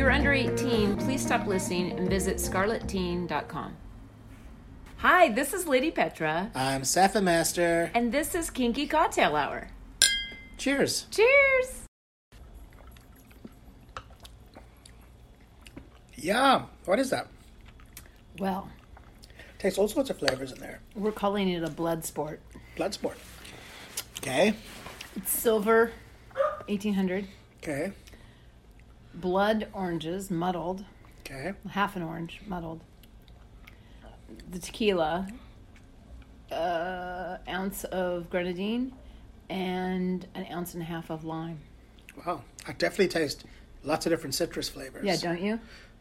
If you're under 18, please stop listening and visit scarleteen.com. Hi, this is Lady Petra, I'm Safa Master. and this is Kinky Cocktail Hour. Cheers. Cheers! Yum. What is that? Well, Tastes all sorts of flavors in there. we're calling it a blood sport. Blood sport. Okay. It's silver, 1800. Okay. Blood oranges, muddled, Okay. half an orange, muddled. The tequila, uh, ounce of grenadine, and an ounce and a half of lime. Wow. I definitely taste lots of different citrus flavors. Yeah, don't you?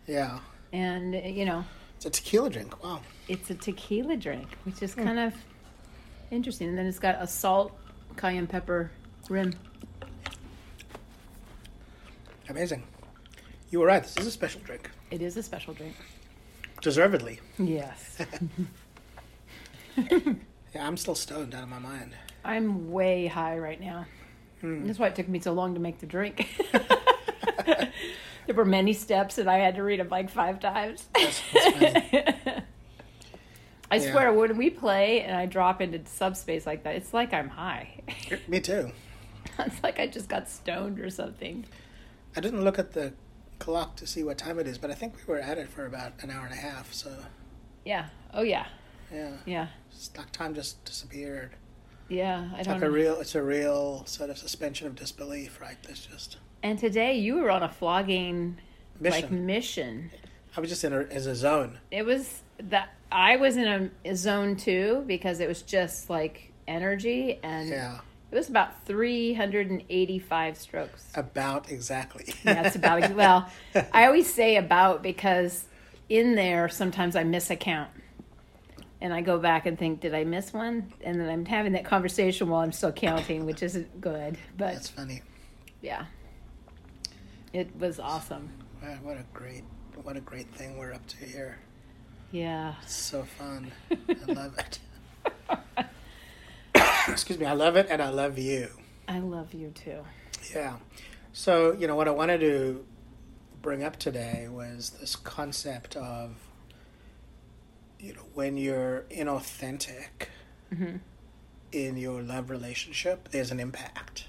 Yeah. And you know, It's a tequila drink. Wow. it's a tequila drink, which is kind of interesting. And then it's got a salt, cayenne pepper rim. Amazing. You were right. This is a special drink. It is a special drink. Deservedly. Yes. Yeah, I'm still stoned out of my mind. I'm way high right now. Hmm. That's why it took me so long to make the drink. there were many steps, and I had to read them like five times. That's, that's. I Yeah. swear, when we play and I drop into subspace like that, it's like I'm high. Me too. it's like I just got stoned or something. I didn't look at the clock to see what time it is, but I think we were at it for about an hour and a half. So, Yeah. Oh yeah. yeah. Yeah. Like time just disappeared. Yeah. I It's don't. like a real, it's a real sort of suspension of disbelief, right? There's just and today you were on a flogging like mission. mission. I was just in a, as a zone. It was that I was in a, a zone too because it was just like energy and Yeah, it was about 385 strokes. about exactly. Yeah, about well. I always say about because in there sometimes I miss a count, and I go back and think, did I miss one? And then I'm having that conversation while I'm still counting, which isn't good. But That's funny. yeah, it was awesome. Wow, what a great, what a great thing we're up to here. Yeah, It's so fun. I love it. Excuse me. I love it, and I love you. I love you too. Yeah. So, you know, what I wanted to bring up today was this concept of, you know, when you're inauthentic mm-hmm. in your love relationship, there's an impact.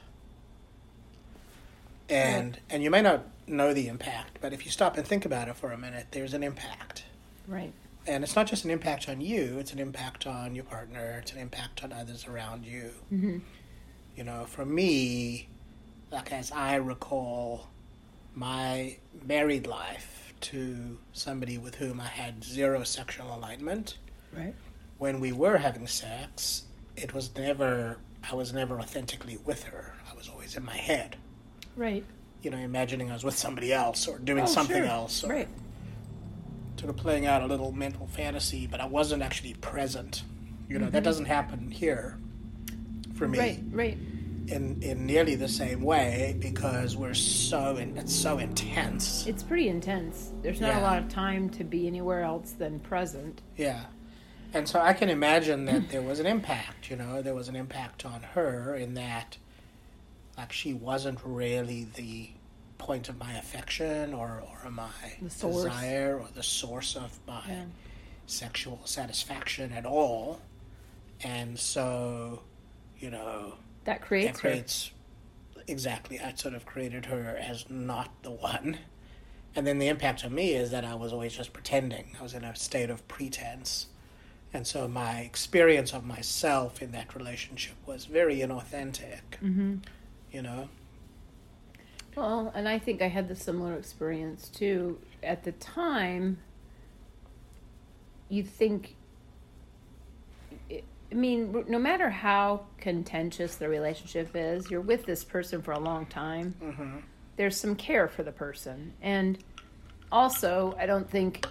And and you may not know the impact, but if you stop and think about it for a minute, there's an impact. Right. And it's not just an impact on you, it's an impact on your partner, it's an impact on others around you. Mm-hmm. You know, for me, like as I recall my married life to somebody with whom I had zero sexual alignment, Right. when we were having sex, it was never, I was never authentically with her. I was always in my head, Right. you know, imagining I was with somebody else or doing Oh, something sure. else. Or, Right. Sort of playing out a little mental fantasy, but I wasn't actually present. You know, Mm-hmm. that doesn't happen here for me Right. Right. in in nearly the same way because we're so in, it's so intense. It's pretty intense. There's not a lot of time to be anywhere else than present. Yeah. And so I can imagine that there was an impact, you know, there was an impact on her in that like she wasn't really the point of my affection or, or my desire or the source of my Yeah. sexual satisfaction at all. And so, you know, That creates her. creates exactly I sort of created her as not the one. And then the impact on me is that I was always just pretending. I was in a state of pretense. And so my experience of myself in that relationship was very inauthentic. Mm-hmm. You know. Well, and I think I had the similar experience too. At the time, you think, I mean, no matter how contentious the relationship is, you're with this person for a long time. Mm-hmm. There's some care for the person. And also, I don't think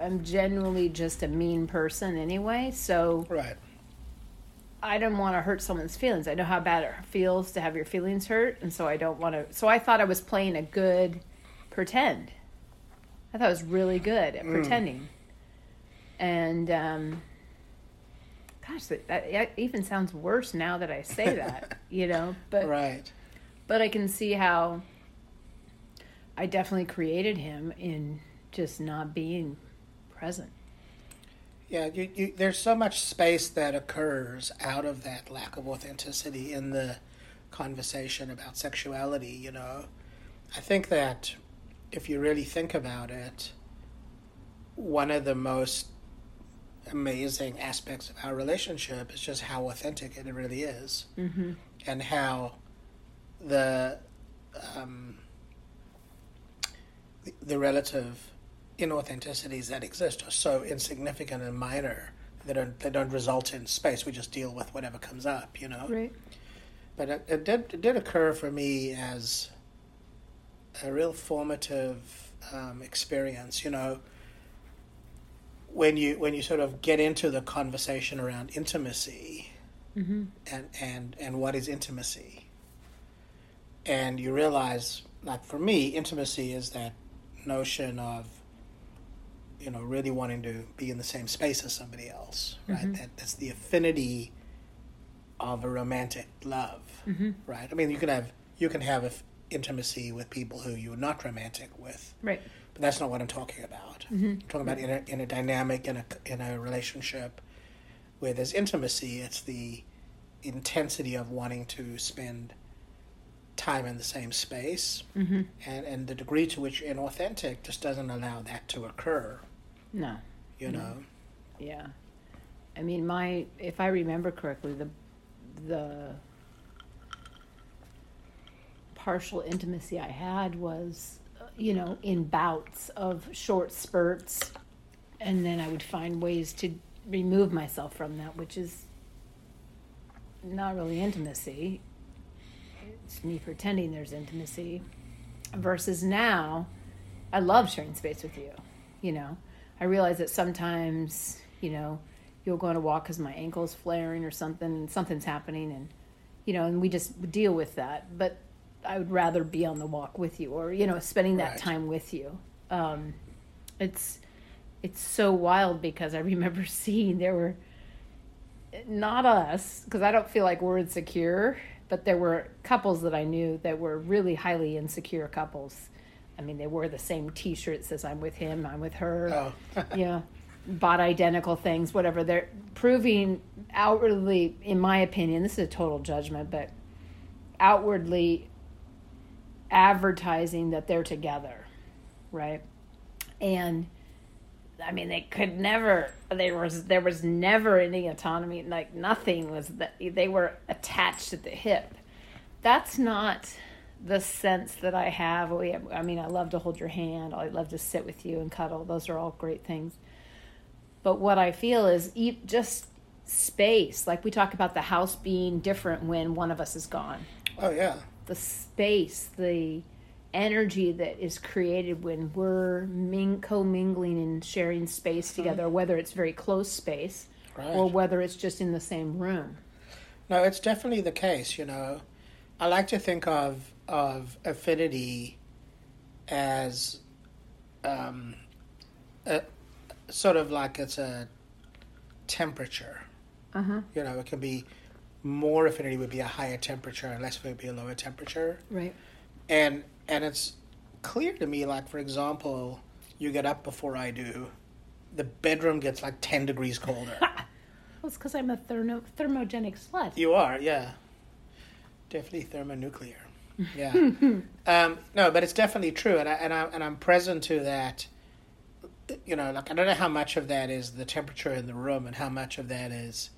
I'm genuinely just a mean person anyway. So, Right. I don't want to hurt someone's feelings. I know how bad it feels to have your feelings hurt, and so I don't want to. So I thought I was playing a good pretend. I thought I was really good at Mm. pretending. And um, gosh, that, that even sounds worse now that I say that. you know, but Right. but I can see how I definitely created him in just not being present. Yeah, you, you, there's so much space that occurs out of that lack of authenticity in the conversation about sexuality, you know. I think that if you really think about it, one of the most amazing aspects of our relationship is just how authentic it really is Mm-hmm. and how the um, the, the relative inauthenticities that exist are so insignificant and minor they don't they don't result in space. We just deal with whatever comes up, you know. Right. But it, it did it did occur for me as a real formative um, experience, you know. When you when you sort of get into the conversation around intimacy, Mm-hmm. and and and what is intimacy and you realize like for me intimacy is that notion of you know really wanting to be in the same space as somebody else right Mhm. that, that's the affinity of a romantic love Mm-hmm. right i mean you can have you can have intimacy with people who you're not romantic with Right. but that's not what i'm talking about Mm-hmm. I'm talking about in a, in a dynamic in a in a relationship where there's intimacy it's the intensity of wanting to spend time in the same space Mm-hmm. and and the degree to which you're inauthentic just doesn't allow that to occur No. you Mhm. know Yeah. I mean, my if I remember correctly, the the partial intimacy I had was, uh, you know, in bouts of short spurts, and then I would find ways to remove myself from that, which is not really intimacy. It's me pretending there's intimacy. Versus now, I love sharing space with you. You know, I realize that sometimes, you know, you'll go on a walk because my ankle's flaring or something, and something's happening, and you know, and we just deal with that. But I would rather be on the walk with you, or you know, spending that Right. time with you. Um, it's it's so wild because I remember seeing there were not us because I don't feel like we're insecure, but there were couples that I knew that were really highly insecure couples. I mean, they wore the same T-shirt says "I'm with him, I'm with her." oh you know, bought identical things, whatever. They're proving outwardly, in my opinion, this is a total judgment, but outwardly advertising that they're together, right? And I mean, they could never. There was there was never any autonomy. Like nothing was that they were attached at the hip. That's not the sense that I have. Oh, we, I mean, I love to hold your hand. I love to sit with you and cuddle. Those are all great things. But what I feel is just space. Like we talk about the house being different when one of us is gone. oh yeah The space, the energy that is created when we're ming- co-mingling and sharing space mm-hmm. together, whether it's very close space right or whether it's just in the same room. No, it's definitely the case. You know, I like to think of of affinity as um, a, sort of like it's a temperature. Uh huh. You know, it can be more affinity would be a higher temperature, and less would be a lower temperature. Right. And and it's clear to me, like for example, you get up before I do, the bedroom gets like ten degrees colder. Well, it's because I'm a thermo- thermogenic slut. You are, yeah. Definitely thermonuclear. Yeah. um, no, but it's definitely true, and I and I and I'm present to that you know, like I don't know how much of that is the temperature in the room and how much of that is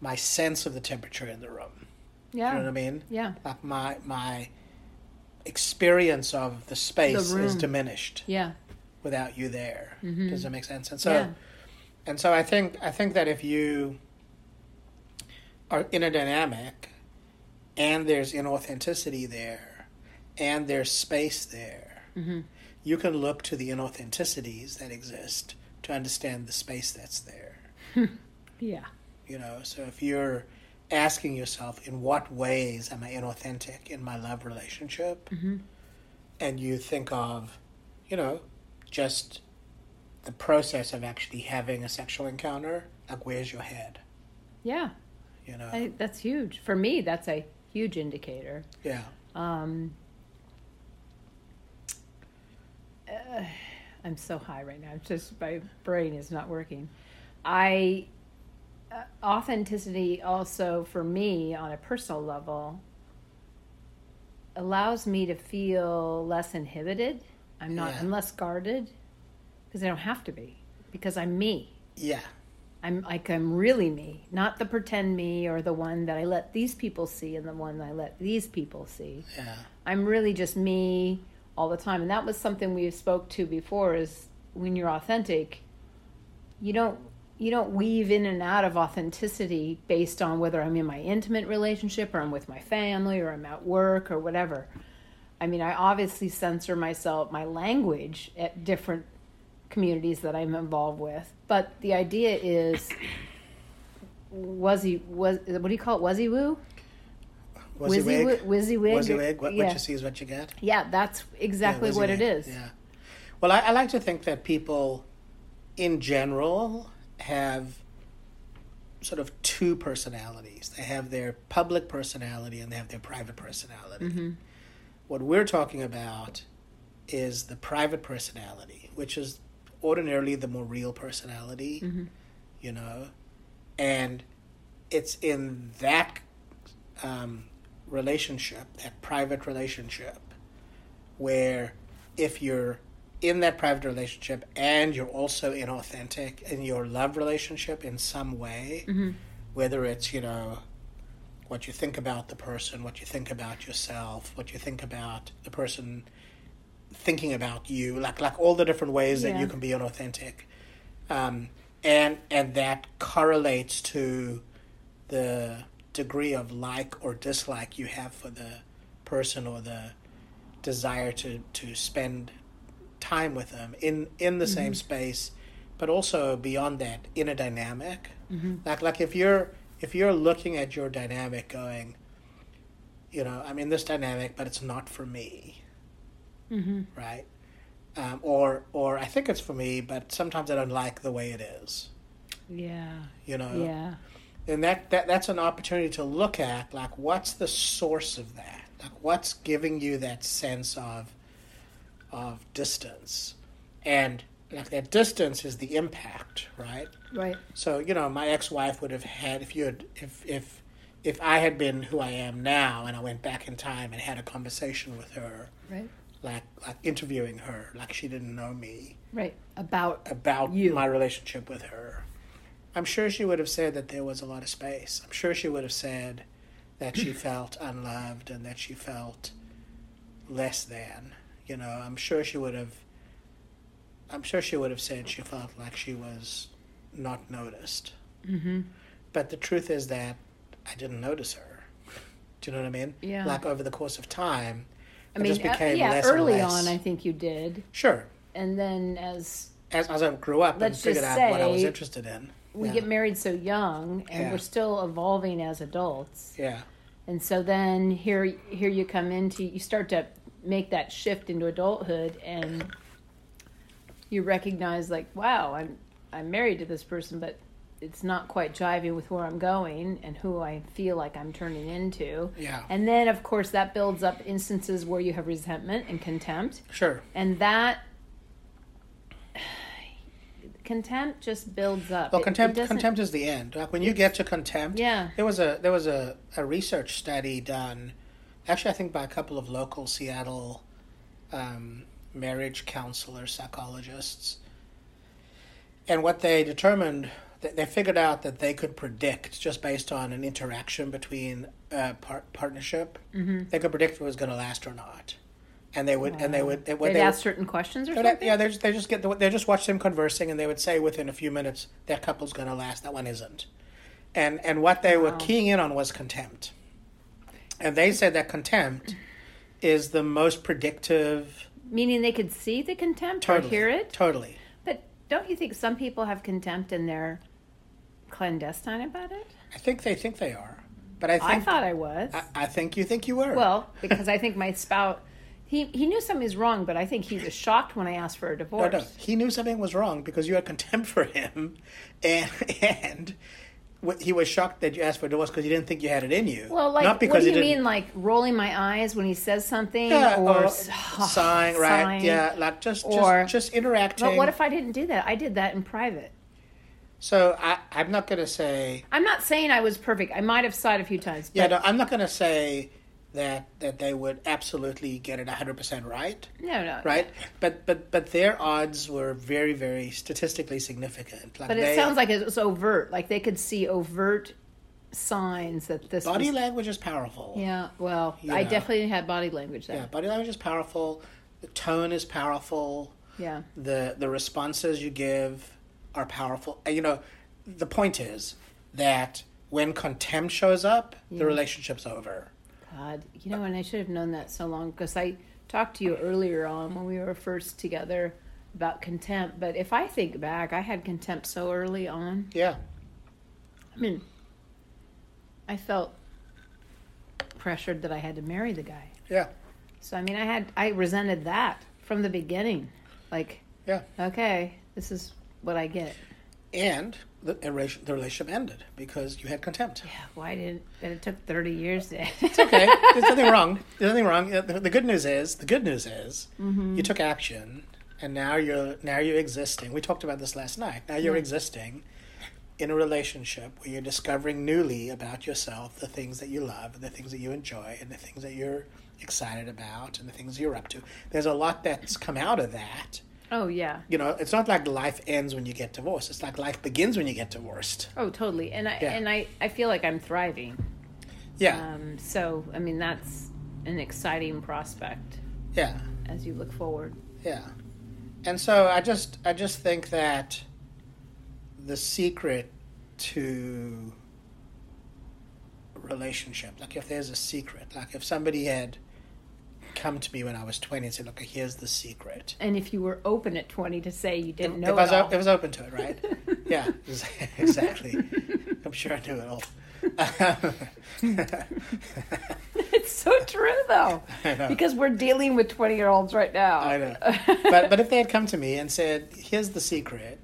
my sense of the temperature in the room. Yeah. You know what I mean? Yeah. Like my my experience of the space The is diminished Yeah. without you there. Mhm. Does that make sense? And so Yeah. and so I think I think that if you are in a dynamic and there's inauthenticity there and there's space there, Mhm. you can look to the inauthenticities that exist to understand the space that's there. Yeah. You know, so if you're asking yourself, in what ways am I inauthentic in my love relationship? Mhm. And you think of, you know, just the process of actually having a sexual encounter, like where's your head? Yeah. You know? I, that's huge. For me, that's a huge indicator. yeah. Um, uh, I'm so high right now. It's just my brain is not working. I uh, authenticity also for me on a personal level allows me to feel less inhibited. I'm not. Yeah. I'm less guarded because I don't have to be because I'm me. Yeah. I'm like I'm really me, not the pretend me or the one that I let these people see and the one I let these people see. Yeah. I'm really just me all the time, and that was something we spoke to before. Is when you're authentic, you don't you don't weave in and out of authenticity based on whether I'm in my intimate relationship or I'm with my family or I'm at work or whatever. I mean, I obviously censor myself, my language at different communities that I'm involved with. But the idea is, was he was what do you call it? Was he woo? WYSIWYG. Wizzy wig. What, yeah. what you see is what you get. Yeah, that's exactly Yeah, what it is. Yeah. Well, I, I like to think that people, in general, have sort of two personalities. They have their public personality and they have their private personality. Mm-hmm. What we're talking about is the private personality, which is ordinarily the more real personality, Mm-hmm. you know, and it's in that um, relationship, that private relationship, where if you're in that private relationship and you're also inauthentic in your love relationship in some way, Mm-hmm. whether it's, you know, what you think about the person, what you think about yourself, what you think about the person thinking about you, like like all the different ways that you can be inauthentic. Um, and and that correlates to the degree of like or dislike you have for the person or the desire to, to spend time with them in, in the same space, but also beyond that in a dynamic. Mm-hmm. Like like if you're if you're looking at your dynamic going, you know, I'm in this dynamic, but it's not for me, Mm-hmm. right? Um, or or I think it's for me, but sometimes I don't like the way it is. Yeah. You know, Yeah. And that, that that's an opportunity to look at like what's the source of that like what's giving you that sense of of distance and like that distance is the impact right Right. so you know my ex-wife would have had if you had if if if i had been who i am now and i went back in time and had a conversation with her Right. like like interviewing her like she didn't know me Right. About about You. my relationship with her. I'm sure she would have said that there was a lot of space. I'm sure she would have said that she felt unloved and that she felt less than. You know, I'm sure she would have. I'm sure she would have said she felt like she was not noticed. mm-hmm. But the truth is that I didn't notice her. Do you know what I mean? Yeah. Like over the course of time, I it mean, just uh, yeah, early on, I think you did, Sure. and then as As, as I grew up and figured out what I was interested in. We yeah. get married so young, and Yeah. we're still evolving as adults, Yeah. and so then here, here you come into, you start to make that shift into adulthood, and you recognize like, wow, I'm I'm married to this person, but it's not quite jiving with where I'm going and who I feel like I'm turning into. Yeah. And then, of course, that builds up instances where you have resentment and contempt. Sure. And that contempt just builds up. Well, It- it contempt contempt is the end. Like when you get to contempt, Yeah. there was a there was a, a research study done, actually I think by a couple of local Seattle um, marriage counselors, psychologists, and what they determined, they they figured out that they could predict just based on an interaction between uh, par- partnership. Mm-hmm. They could predict if it was going to last or not, and they would and they would they, they ask certain questions or would- something. yeah they just, they just get they just watch them conversing and they would say within a few minutes that couple's going to last that one isn't, and and what they were keying in on was contempt, and they said that contempt is the most predictive. Meaning they could see the contempt Totally, or hear it. Totally. But don't you think some people have contempt and they're clandestine about it? I think they think they are, but I think I thought I was. I, I think you think you were. well, because I think my spouse, he, he knew something was wrong, but I think he was shocked when I asked for a divorce. no, he knew something was wrong because you had contempt for him, and and he was shocked that you asked for a divorce because he didn't think you had it in you. Well, like, not because what do you mean, like rolling my eyes when he says something, yeah, or or s- sighing, right? Yeah, like just Or- just just interacting. But what if I didn't do that? I did that in private. so I, I'm not going to say. I'm not saying I was perfect. I might have sighed a few times. Yeah, no, I'm not going to say that that they would absolutely get it 100 percent right. no, no. right? But but but their odds were very very statistically significant. Like But it they, sounds like it was overt. Like they could see overt signs that this body was. language is powerful. Yeah, well, I know. definitely had body language there. Yeah, body language is powerful. The tone is powerful. Yeah. The the responses you give are powerful. And, you know, the point is that when contempt shows up, Yeah. the relationship's over. God, you know, and I should have known that so long because I talked to you earlier on when we were first together about contempt. But if I think back, I had contempt so early on. Yeah. I mean, I felt pressured that I had to marry the guy. Yeah. So I mean, I had I resented that from the beginning. Like, Yeah. okay, this is what I get. And the, the relationship ended because you had contempt. Yeah, why didn't? But it took thirty years to. It's okay. There's nothing wrong. There's nothing wrong. The, the good news is the good news is Mm-hmm. you took action, and now you're now you're existing. We talked about this last night. Now you're Yeah. existing in a relationship where you're discovering newly about yourself the things that you love and the things that you enjoy and the things that you're excited about and the things you're up to. There's a lot that's come out of that. Oh yeah. You know, it's not like life ends when you get divorced. It's like life begins when you get divorced. Oh, totally. And I Yeah. and I I feel like I'm thriving. Yeah, Um, so I mean that's an exciting prospect yeah. as you look forward. Yeah. And so I just I just think that the secret to relationship, like if there's a secret, like if somebody had come to me when I was 20 and said, look, here's the secret. And if you were open at twenty to say you didn't if, know if I was, it all. was open to it, right? yeah, exactly. I'm sure I knew it all. it's so true though, because we're dealing with twenty year olds right now. I know. but but if they had come to me and said, "Here's the secret: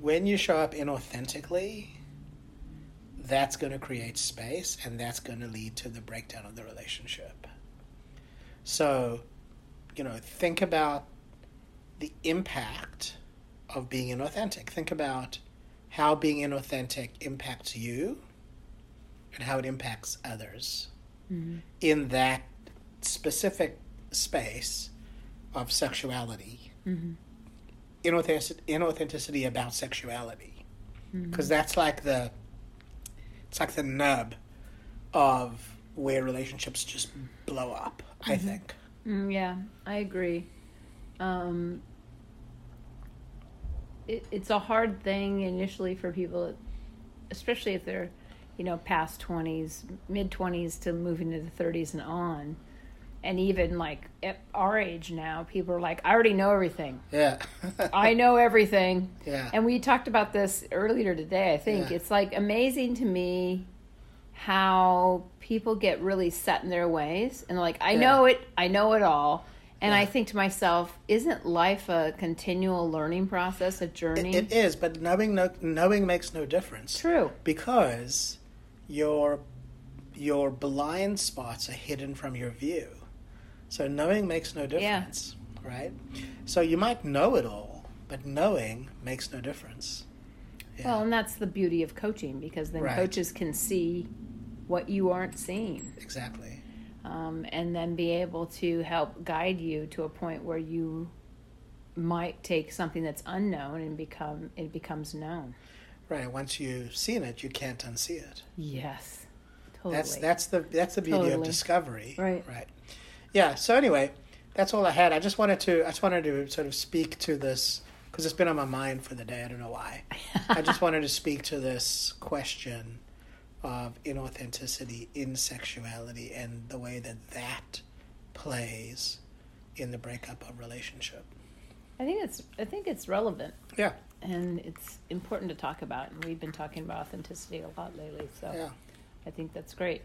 when you show up inauthentically, that's going to create space, and that's going to lead to the breakdown of the relationship." So, you know, think about the impact of being inauthentic. Think about how being inauthentic impacts you, and how it impacts others Mhm. in that specific space of sexuality, Mhm. inauthentic- inauthenticity about sexuality, Mm-hmm. because that's like the it's like the nub of where relationships just blow up. I think. Mm, yeah, I agree. Um, it, it's a hard thing initially for people, especially if they're, you know, past twenties, mid twenties to moving into the thirties and on, and even like at our age now, people are like, "I already know everything. Yeah. I know everything." Yeah. And we talked about this earlier today. I think Yeah. it's like amazing to me how people get really set in their ways and like I Yeah. know it, I know it all. And I think to myself, isn't life a continual learning process, a journey? It, it is, but knowing no, knowing makes no difference. True. because your your blind spots are hidden from your view. So knowing makes no difference, yeah. right? So you might know it all, but knowing makes no difference. Yeah. Well, and that's the beauty of coaching because then Right. coaches can see what you aren't seeing. Exactly. Um, and then be able to help guide you to a point where you might take something that's unknown and become it becomes known. Right. Once you've seen it, you can't unsee it. Yes. Totally. That's that's the that's the beauty of discovery. Right. Right. Yeah. So anyway, that's all I had. I just wanted to I just wanted to sort of speak to this because it's been on my mind for the day. I don't know why. I just wanted to speak to this question of inauthenticity in sexuality and the way that that plays in the breakup of relationship. I think it's I think it's relevant Yeah. and it's important to talk about and we've been talking about authenticity a lot lately so Yeah. I think that's great.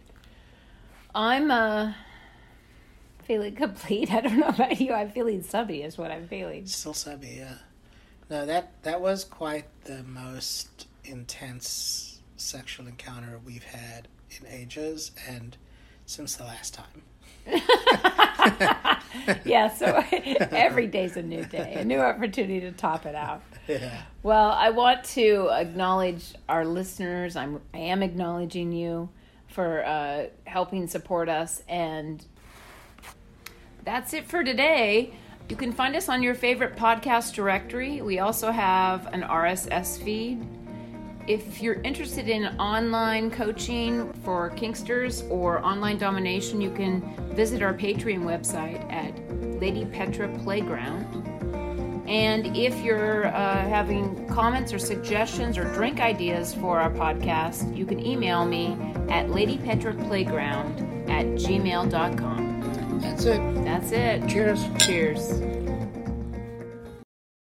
I'm uh feeling complete. I don't know about you. I'm feeling subby is what I'm feeling. Still subby, yeah. No, that that was quite the most intense sexual encounter we've had in ages and since the last time. yeah, so every day's a new day, a new opportunity to top it out. Yeah. Well, I want to acknowledge our listeners. I'm I am acknowledging you for uh, helping support us, and that's it for today. You can find us on your favorite podcast directory. We also have an RSS feed. If you're interested in online coaching for Kinksters or online domination, you can visit our Patreon website at Lady Petra Playground. And if you're uh, having comments or suggestions or drink ideas for our podcast, you can email me at ladypetraplayground at gmail.com. That's it. That's it. Cheers. Cheers.